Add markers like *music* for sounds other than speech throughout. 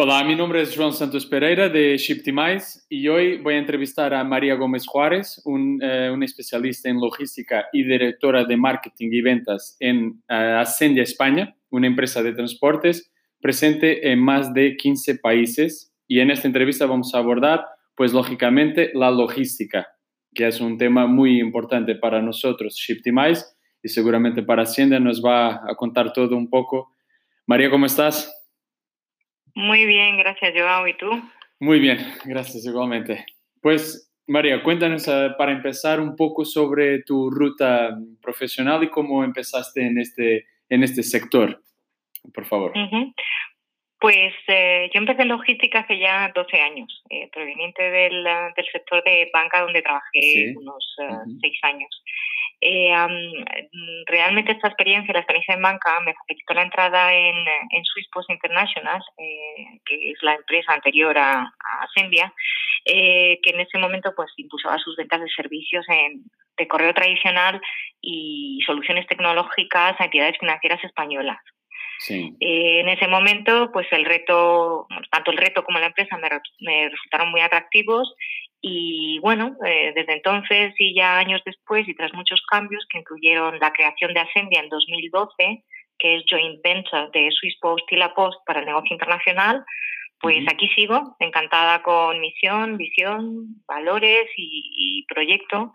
Hola, mi nombre es João Santos Pereira de Shiptimize y hoy voy a entrevistar a María Gómez Juárez, un, eh, una especialista en logística y directora de marketing y ventas en uh, Ascendia España, una empresa de transportes presente en más de 15 países. Y en esta entrevista vamos a abordar, pues lógicamente, la logística, que es un tema muy importante para nosotros, Shiptimize, y seguramente para Ascendia nos va a contar todo un poco. María, ¿cómo estás? Muy bien, gracias Joao. ¿Y tú? Muy bien, gracias igualmente. Pues María, cuéntanos uh, para empezar un poco sobre tu ruta profesional y cómo empezaste en este, en este sector, por favor. Uh -huh. Pues eh, yo empecé en logística hace ya 12 años, eh, proveniente del, del, sector de banca donde trabajé sí. unos uh, uh. 6 años. Eh, um, realmente esta experiencia, la experiencia en banca, me facilitó la entrada en, en Swiss Post International, eh, que es la empresa anterior a, a eh, que en ese momento pues impulsaba sus ventas de servicios en, de correo tradicional y soluciones tecnológicas a entidades financieras españolas. Sí. Eh, en ese momento, pues el reto, tanto el reto como la empresa me, me resultaron muy atractivos y bueno, eh, desde entonces y ya años después y tras muchos cambios que incluyeron la creación de Ascendia en 2012, que es joint venture de Swiss Post y La Post para el negocio internacional, pues uh -huh. aquí sigo, encantada con misión, visión, valores y, y, proyecto.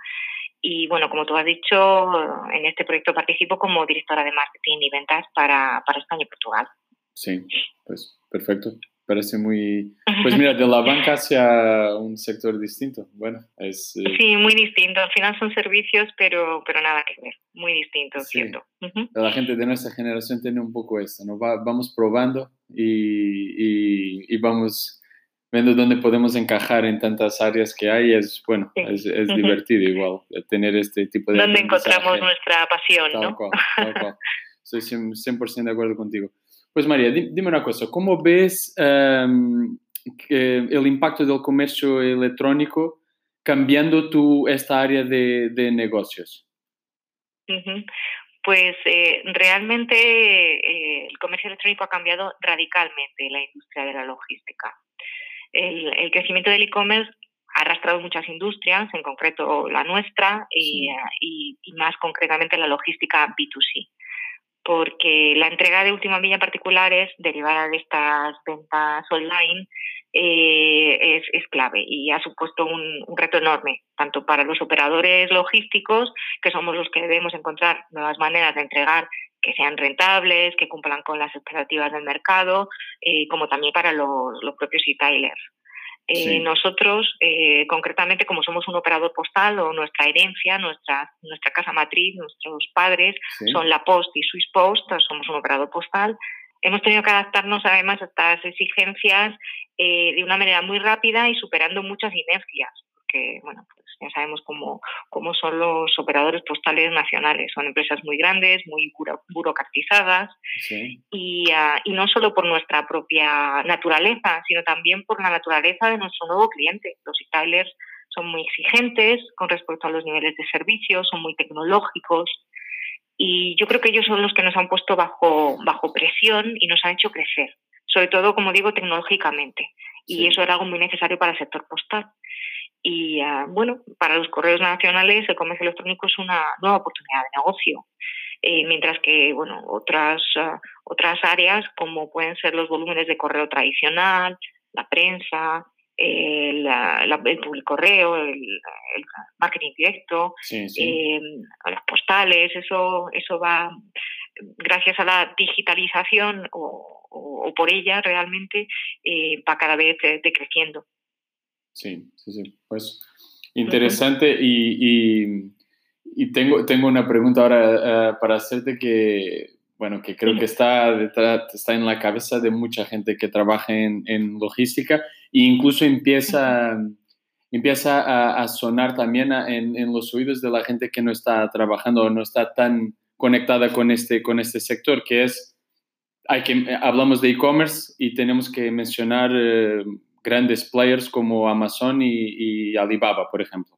Y bueno, como tú has dicho, en este proyecto participo como directora de marketing y ventas para, para España y Portugal. Sí, pues perfecto parece muy... Pues mira, de *laughs* la banca hacia un sector distinto. Bueno, es... Eh... Sí, muy distinto. Al final son servicios, pero, pero nada que ver. Muy distinto, sí. ¿cierto? Uh -huh. La gente de nuestra generación tiene un poco esto, ¿no? Va, vamos probando y, y, y, vamos viendo dónde podemos encajar en tantas áreas que hay. Es, bueno, sí. es, es uh -huh. divertido igual tener este tipo de... Donde encontramos nuestra pasión, tal ¿no? Cual, tal cual. *laughs* Estoy 100% de acuerdo contigo. Pues María, dime una cosa, ¿cómo ves um, el impacto del comercio electrónico cambiando tu, esta área de, de negocios? Uh -huh. Pues eh, realmente eh, el comercio electrónico ha cambiado radicalmente la industria de la logística. El, el crecimiento del e-commerce ha arrastrado muchas industrias, en concreto la nuestra y, sí. y, y más concretamente la logística B2C porque la entrega de última milla en particular es derivada de estas ventas online eh, es, es, clave y ha supuesto un, un, reto enorme, tanto para los operadores logísticos, que somos los que debemos encontrar nuevas maneras de entregar que sean rentables, que cumplan con las expectativas del mercado, eh, como también para los, los propios Eh. Nosotros, eh, concretamente, como somos un operador postal o nuestra herencia, nuestra, nuestra casa matriz, nuestros padres sí. son la Post y Swiss Post, somos un operador postal, hemos tenido que adaptarnos además a estas exigencias eh, de una manera muy rápida y superando muchas inercias, porque, bueno, pues ya sabemos cómo, cómo son los operadores postales nacionales. Son empresas muy grandes, muy buro, burocratizadas sí. y, uh, y, no solo por nuestra propia naturaleza, sino también por la naturaleza de nuestro nuevo cliente. Los retailers son muy exigentes con respecto a los niveles de servicio, son muy tecnológicos y yo creo que ellos son los que nos han puesto bajo, bajo presión y nos han hecho crecer, sobre todo, como digo, tecnológicamente. Y sí. eso era algo muy necesario para el sector postal. Y uh, bueno, para los correos nacionales el comercio electrónico es una nueva oportunidad de negocio. Eh, mientras que bueno, otras, uh, otras áreas, como pueden ser los volúmenes de correo tradicional, la prensa, el, la, el public correo, el, el, marketing directo, sí, sí. Eh, las postales, eso, eso va gracias a la digitalización o, o, o por ella realmente eh, va cada vez decreciendo. Sí, sí, sí. Pues interesante uh y, y, y, tengo, tengo una pregunta ahora uh, para hacerte que, bueno, que creo que está, detrás, está en la cabeza de mucha gente que trabaja en, en logística e incluso empieza, uh empieza a, a, sonar también en, en, los oídos de la gente que no está trabajando o no está tan conectada con este, con este sector, que es, hay que, hablamos de e-commerce y tenemos que mencionar eh, grandes players como Amazon y, y, Alibaba, por ejemplo.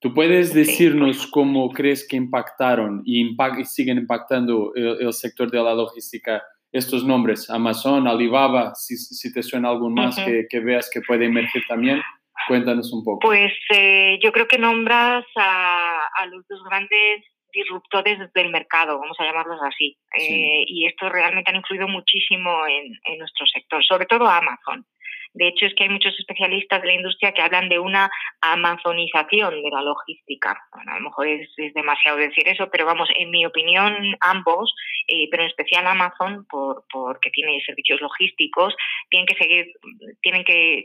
¿Tú puedes decirnos cómo crees que impactaron y, impact, y siguen impactando el, el, sector de la logística estos nombres, Amazon, Alibaba, si, si te suena algún más que, que, veas que puede emerger también, cuéntanos un poco. Pues eh, yo creo que nombras a, a, los dos grandes disruptores del mercado, vamos a llamarlos así, eh, y estos realmente han influido muchísimo en, en nuestro sector, sobre todo Amazon. De hecho, es que hay muchos especialistas de la industria que hablan de una amazonización de la logística. Bueno, a lo mejor es, demasiado decir eso, pero vamos, en mi opinión, ambos, eh, pero en especial Amazon, por, porque tiene servicios logísticos, tienen que seguir, tienen que,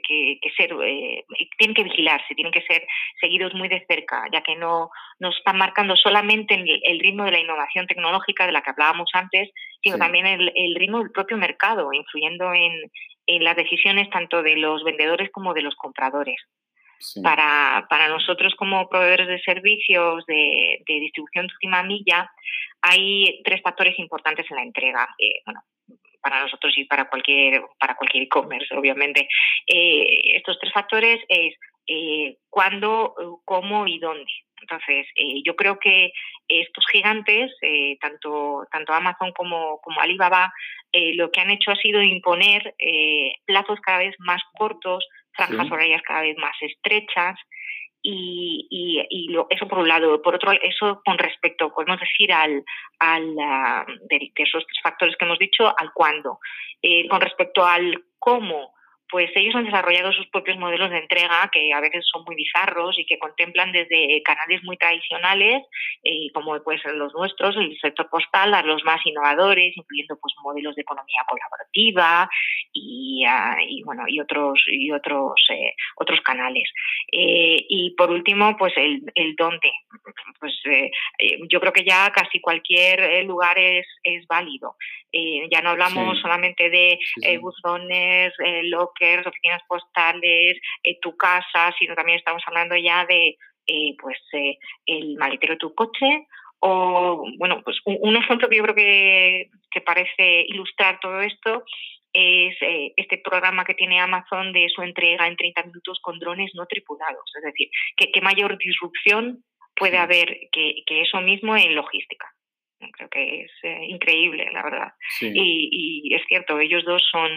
ser, eh, tienen que vigilarse, tienen que ser seguidos muy de cerca, ya que no, no están marcando solamente el, ritmo de la innovación tecnológica de la que hablábamos antes, sino también el, el ritmo del propio mercado, influyendo en, en las decisiones tanto de los vendedores como de los compradores. Para, para, nosotros como proveedores de servicios de, distribución de última milla hay tres factores importantes en la entrega. Eh, bueno, para nosotros y para cualquier para cualquier e-commerce, obviamente. Eh, estos tres factores es eh, cuándo, cómo y dónde. Entonces, eh, yo creo que estos gigantes, eh, tanto, tanto Amazon como, como Alibaba, eh, lo que han hecho ha sido imponer plazos cada vez más cortos, franjas horarias cada vez más estrechas, y, y, lo, eso por un lado. Por otro, eso con respecto, podemos decir, al, al de, esos tres factores que hemos dicho, al cuándo. con respecto al cómo, pues ellos han desarrollado sus propios modelos de entrega que a veces son muy bizarros y que contemplan desde canales muy tradicionales, eh, como pues los nuestros, el sector postal, a los más innovadores, incluyendo pues modelos de economía colaborativa y, ah, bueno y otros y otros eh, otros canales. Eh, y por último, pues el, el dónde. Pues yo creo que ya casi cualquier lugar es, es válido. ya no hablamos solamente de buzones, lockers, oficinas postales, tu casa, sino también estamos hablando ya de eh, pues eh, el maletero de tu coche o bueno pues un, ejemplo que yo creo que, que, parece ilustrar todo esto es eh, este programa que tiene Amazon de su entrega en 30 minutos con drones no tripulados. Es decir qué, qué mayor disrupción puede haber que, que, eso mismo en logística creo que es increíble la verdad y, y, es cierto ellos dos son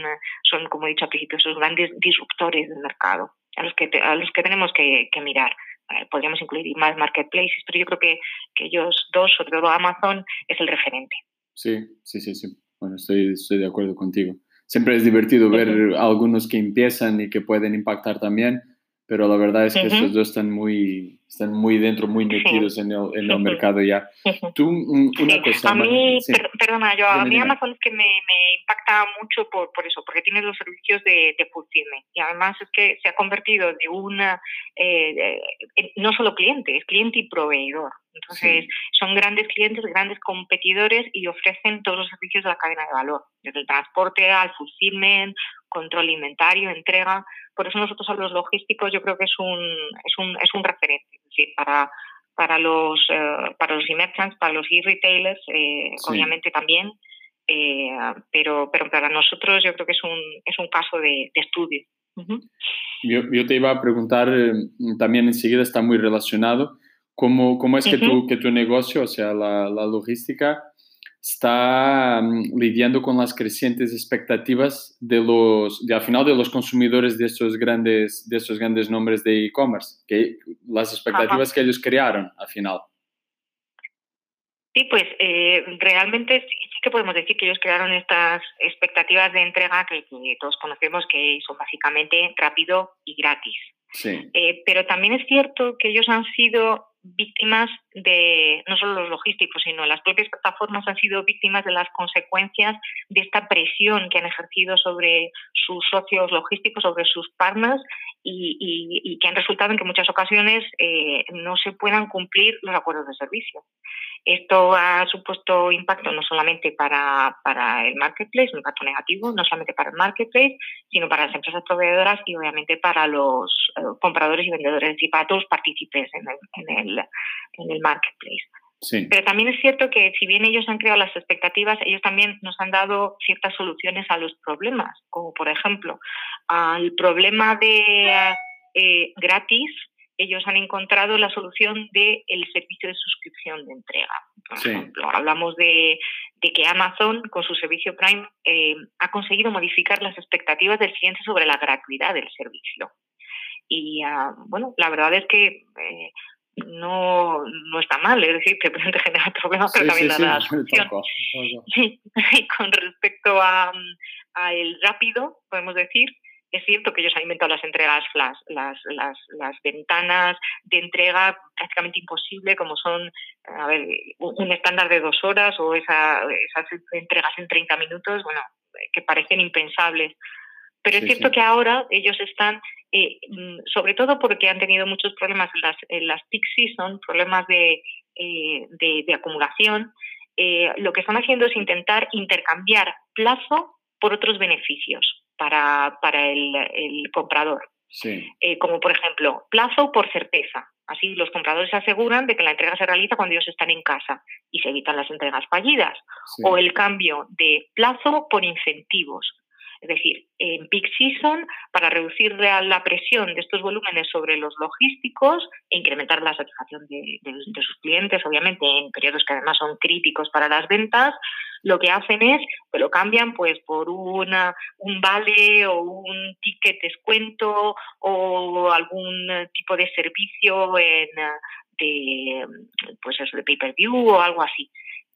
son como he dicho al principio esos grandes disruptores del mercado a los que a los que tenemos que, que mirar eh, podríamos incluir más marketplaces, pero yo creo que, que ellos dos, sobre todo Amazon, es el referente. Sí, sí, sí, sí. Bueno, estoy, estoy de acuerdo contigo. Siempre es divertido ver algunos que empiezan y que pueden impactar también, pero la verdad es que estos dos están muy, están muy dentro, muy metidos en, el, en, el, mercado ya. Tú, una cosa... A mí, perdona, yo, a mí Amazon es que me, me impacta mucho por, por, eso, porque tiene los servicios de, de fulfillment y además es que se ha convertido de una, eh, no solo cliente, es cliente y proveedor. Entonces, son grandes clientes, grandes competidores y ofrecen todos los servicios de la cadena de valor, desde el transporte al fulfillment, control alimentario, entrega. Por eso nosotros a los logísticos yo creo que es un, es un, es un referente, es decir, para, para los eh, para los e-merchants, para los e-retailers, eh, obviamente también, eh, pero, pero para nosotros yo creo que es un, es un caso de, estudio. yo, yo, te iba a preguntar, también enseguida está muy relacionado, ¿cómo, cómo es que, tu, que tu negocio, o sea, la, la logística, está mm, lidiando con las crecientes expectativas de los, de, al final, de los consumidores de estos grandes, de estos grandes nombres de e-commerce, que las expectativas que ellos crearon al final. Sí, pues eh, realmente sí, que podemos decir que ellos crearon estas expectativas de entrega que, todos conocemos que son básicamente rápido y gratis. Sí. Eh, pero también es cierto que ellos han sido víctimas de, no solo los logísticos, sino las propias plataformas han sido víctimas de las consecuencias de esta presión que han ejercido sobre sus socios logísticos, sobre sus partners y, que han resultado en que en muchas ocasiones eh, no se puedan cumplir los acuerdos de servicio. Esto ha supuesto impacto no solamente para, para el marketplace, un impacto negativo, no solamente para el marketplace, sino para las empresas proveedoras y obviamente para los eh, compradores y vendedores y para todos los partícipes en el, en el, marketplace. Pero también es cierto que si bien ellos han creado las expectativas, ellos también nos han dado ciertas soluciones a los problemas, como por ejemplo al problema de eh, gratis ellos han encontrado la solución del servicio de suscripción de entrega. Por ejemplo, hablamos de, que Amazon, con su servicio Prime, eh, ha conseguido modificar las expectativas del cliente sobre la gratuidad del servicio. Y ah, bueno, la verdad es que eh, no, no está mal, es decir, te pueden generar problemas, pero también sí, la solución. *laughs* Y con respecto a, a, el rápido, podemos decir, es cierto que ellos han inventado las entregas flash, las, las, las ventanas de entrega prácticamente imposible, como son a ver, un estándar de dos horas o esa, esas entregas en 30 minutos, bueno, que parecen impensables. Pero es cierto que ahora ellos están, eh, mm, sobre todo porque han tenido muchos problemas en las, en las peak season, problemas de, eh, de, acumulación, eh, lo que están haciendo es intentar intercambiar plazo por otros beneficios para, para el, el comprador. como por ejemplo, plazo por certeza. Así los compradores se aseguran de que la entrega se realiza cuando ellos están en casa y se evitan las entregas fallidas. O el cambio de plazo por incentivos. Es decir, en peak season, para reducir la presión de estos volúmenes sobre los logísticos e incrementar la satisfacción de, sus clientes, obviamente en periodos que además son críticos para las ventas, lo que hacen es que lo cambian pues por una, un vale o un ticket descuento o algún tipo de servicio en, de, pues eso, de pay-per-view o algo así.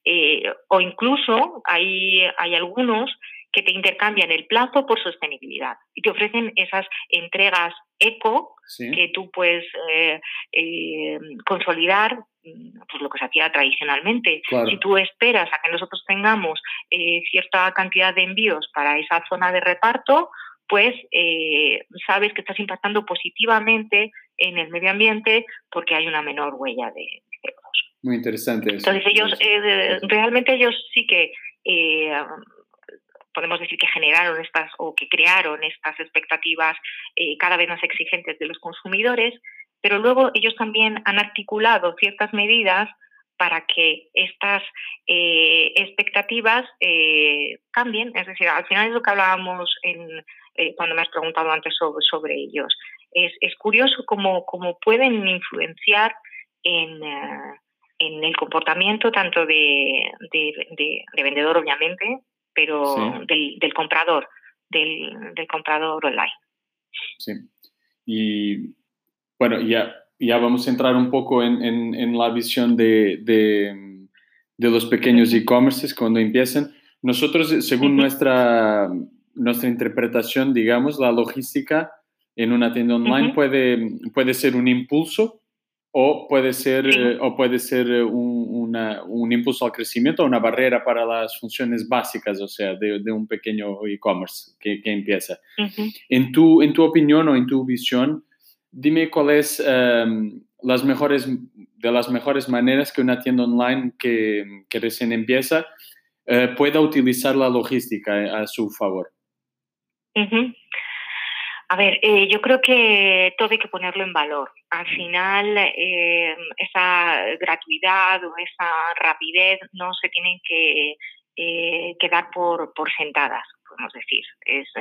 Eh, o incluso hay, hay algunos que te intercambian el plazo por sostenibilidad y te ofrecen esas entregas eco que tú puedes eh, eh, consolidar mm, pues lo que se hacía tradicionalmente. Si tú esperas a que nosotros tengamos eh, cierta cantidad de envíos para esa zona de reparto, pues sabes que estás impactando positivamente en el medio ambiente porque hay una menor huella de CO2. Muy interesante. Entonces ellos, realmente ellos sí que podemos decir que generaron estas o que crearon estas expectativas eh, cada vez más exigentes de los consumidores, pero luego ellos también han articulado ciertas medidas para que estas eh, expectativas eh, cambien. Es decir, al final es lo que hablábamos cuando me has preguntado antes sobre, ellos. Es, curioso cómo, pueden influenciar en, el comportamiento tanto de vendedor, obviamente, pero del, comprador, del, comprador online. Sí. Y bueno, ya, ya vamos a entrar un poco en, la visión de, de, los pequeños e-commerces cuando empiezan. Nosotros, según nuestra, nuestra interpretación, digamos, la logística en una tienda online puede, puede ser un impulso o puede ser, eh, o puede ser eh, un, un, impulso al crecimiento o una barrera para las funciones básicas, o sea, de, de un pequeño e-commerce que, que, empieza. en, tu, en tu opinión o en tu visión, dime cuáles um, las mejores, de las mejores maneras que una tienda online que, que recién empieza uh, pueda utilizar la logística a su favor. A ver, eh, yo creo que todo hay que ponerlo en valor. Al final, eh, esa gratuidad o esa rapidez no se tienen que eh, quedar por, por sentadas podemos decir.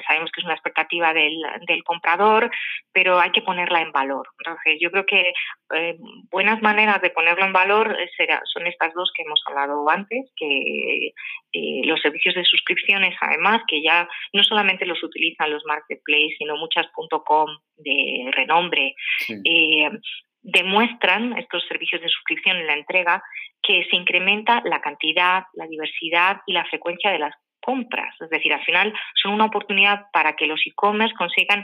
sabemos que es una expectativa del, del, comprador, pero hay que ponerla en valor. Entonces, yo creo que eh, buenas maneras de ponerlo en valor será, son estas dos que hemos hablado antes, que eh, los servicios de suscripciones, además, que ya no solamente los utilizan los marketplaces, sino muchas .com de renombre, eh, demuestran estos servicios de suscripción en la entrega que se incrementa la cantidad, la diversidad y la frecuencia de las compras. Es decir, al final son una oportunidad para que los e-commerce consigan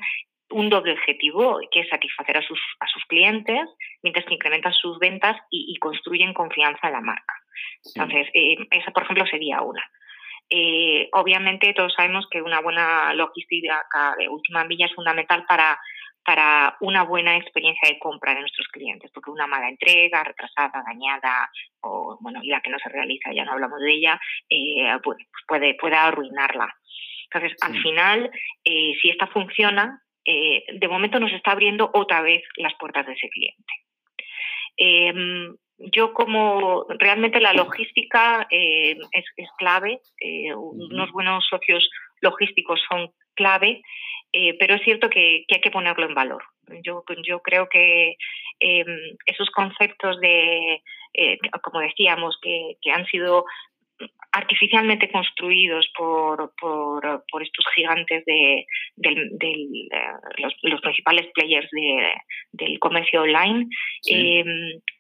un doble objetivo, que es satisfacer a sus, a sus clientes, mientras que incrementan sus ventas y, construyen confianza en la marca. Entonces, eh, esa, por ejemplo, sería una. Eh, obviamente, todos sabemos que una buena logística de última milla es fundamental para para una buena experiencia de compra de nuestros clientes, porque una mala entrega, retrasada, dañada, o bueno, y la que no se realiza, ya no hablamos de ella, eh, pues puede, puede arruinarla. Entonces, al final, eh, si esta funciona, eh, de momento nos está abriendo otra vez las puertas de ese cliente. Em, yo como realmente la logística es, es, clave, unos buenos socios logísticos son clave, eh, pero es cierto que, hay que ponerlo en valor. Yo, yo creo que em, esos conceptos de, eh, como decíamos, que, que han sido artificialmente construidos por, por, por estos gigantes de, del, del, eh, los, los, principales players de, del comercio online eh,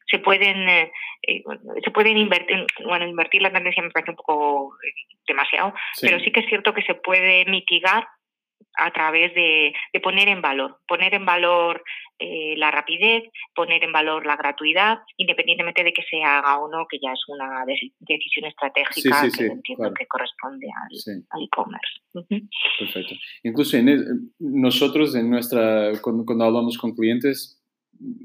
se pueden se pueden invertir bueno invertir la tendencia me parece un poco demasiado pero sí que es cierto que se puede mitigar a través de, poner en valor, poner en valor eh, la rapidez, poner en valor la gratuidad, independientemente de que se haga o no, que ya es una decisión estratégica que entiendo que corresponde al e-commerce. Perfecto. Incluso nosotros en nuestra, cuando, hablamos con clientes,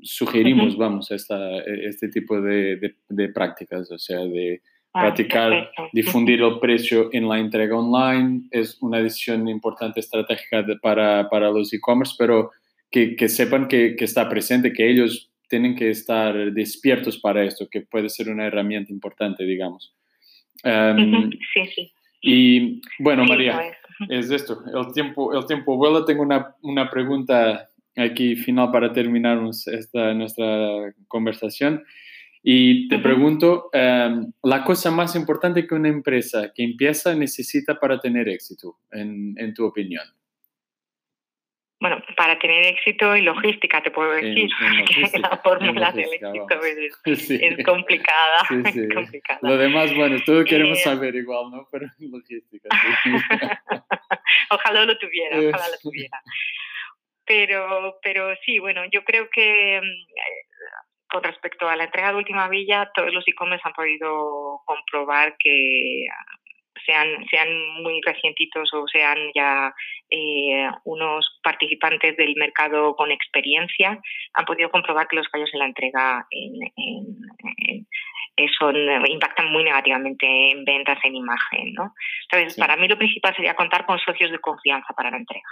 sugerimos, vamos, esta, este tipo de, de prácticas, o sea, de Ah, practicar, difundir el precio en la entrega online es una decisión importante estratégica para, para, los e-commerce, pero que, que sepan que, que, está presente, que ellos tienen que estar despiertos para esto, que puede ser una herramienta importante, digamos. Em, sí, sí. Y bueno, María, es esto, el tiempo, el tiempo vuela. Tengo una, una pregunta aquí final para terminar esta, nuestra conversación. Y te pregunto, em, la cosa más importante que una empresa que empieza necesita para tener éxito, en, en tu opinión. Bueno, para tener éxito y logística, te puedo decir, *laughs* que la fórmula del éxito es, *laughs* complicada, Lo demás, bueno, todos queremos eh, saber igual, ¿no? Pero logística, *laughs* ojalá lo tuviera, ojalá lo tuviera. Pero, pero sí, bueno, yo creo que em, con respecto a la entrega de Última Villa, todos los e-commerce han podido comprobar que sean, sean muy recientitos o sean ya eh, unos participantes del mercado con experiencia, han podido comprobar que los fallos en la entrega son, impactan muy negativamente en ventas, en imagen. ¿no? Entonces, para mí lo principal sería contar con socios de confianza para la entrega.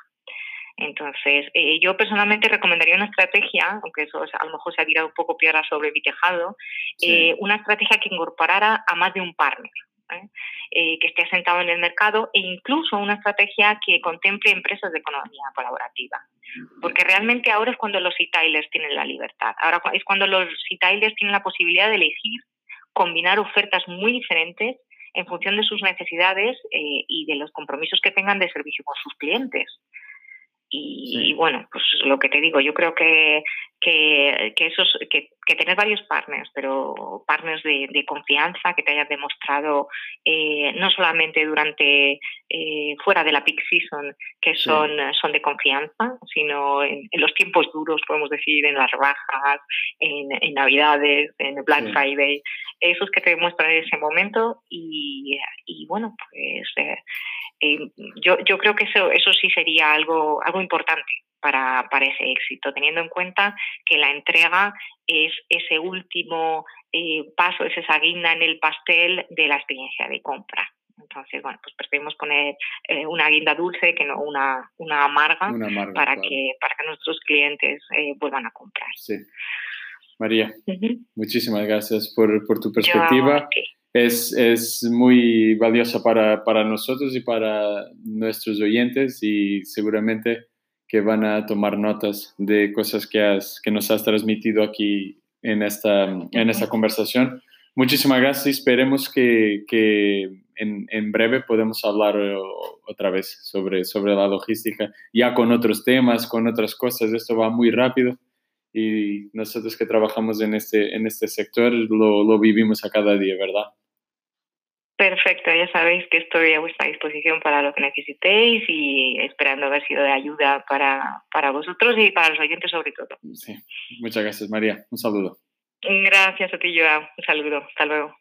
Entonces, eh, yo personalmente recomendaría una estrategia, aunque eso a lo mejor se ha tirado un poco piedra sobre mi tejado, eh, una estrategia que incorporara a más de un partner. ¿eh? que esté asentado en el mercado e incluso una estrategia que contemple empresas de economía colaborativa. Porque realmente ahora es cuando los e-tailers tienen la libertad, ahora es cuando los e-tailers tienen la posibilidad de elegir combinar ofertas muy diferentes en función de sus necesidades y de los compromisos que tengan de servicio con sus clientes. Y, bueno, pues lo que te digo, yo creo que, que, que, esos, que, que tener varios partners, pero partners de, de confianza que te hayan demostrado eh, no solamente durante eh, fuera de la peak season, que son, son de confianza, sino en, los tiempos duros, podemos decir, en las rebajas, en, en Navidades, en Black Friday, esos que te demuestran en ese momento y, y bueno, pues eh, eh, yo, yo creo que eso, eso sí sería algo, algo importante para, para ese éxito, teniendo en cuenta que la entrega es ese último eh, paso, es esa guinda en el pastel de la experiencia de compra. Entonces, bueno, pues preferimos poner eh, una guinda dulce que no una, una, amarga, para, que, para que nuestros clientes vuelvan a comprar. Sí. María, muchísimas gracias por, por tu perspectiva es, es muy valiosa para, para, nosotros y para nuestros oyentes y seguramente que van a tomar notas de cosas que, has, que nos has transmitido aquí en esta, en esta conversación. Muchísimas gracias. Esperemos que, que en, en, breve podamos hablar otra vez sobre, sobre la logística, ya con otros temas, con otras cosas. Esto va muy rápido y nosotros que trabajamos en este, en este sector lo, lo vivimos a cada día, ¿verdad? Perfecto, ya sabéis que estoy a vuestra disposición para lo que necesitéis y esperando haber sido de ayuda para, para vosotros y para los oyentes sobre todo. Sí, muchas gracias María, un saludo. Gracias a ti, Joao, un saludo, hasta luego.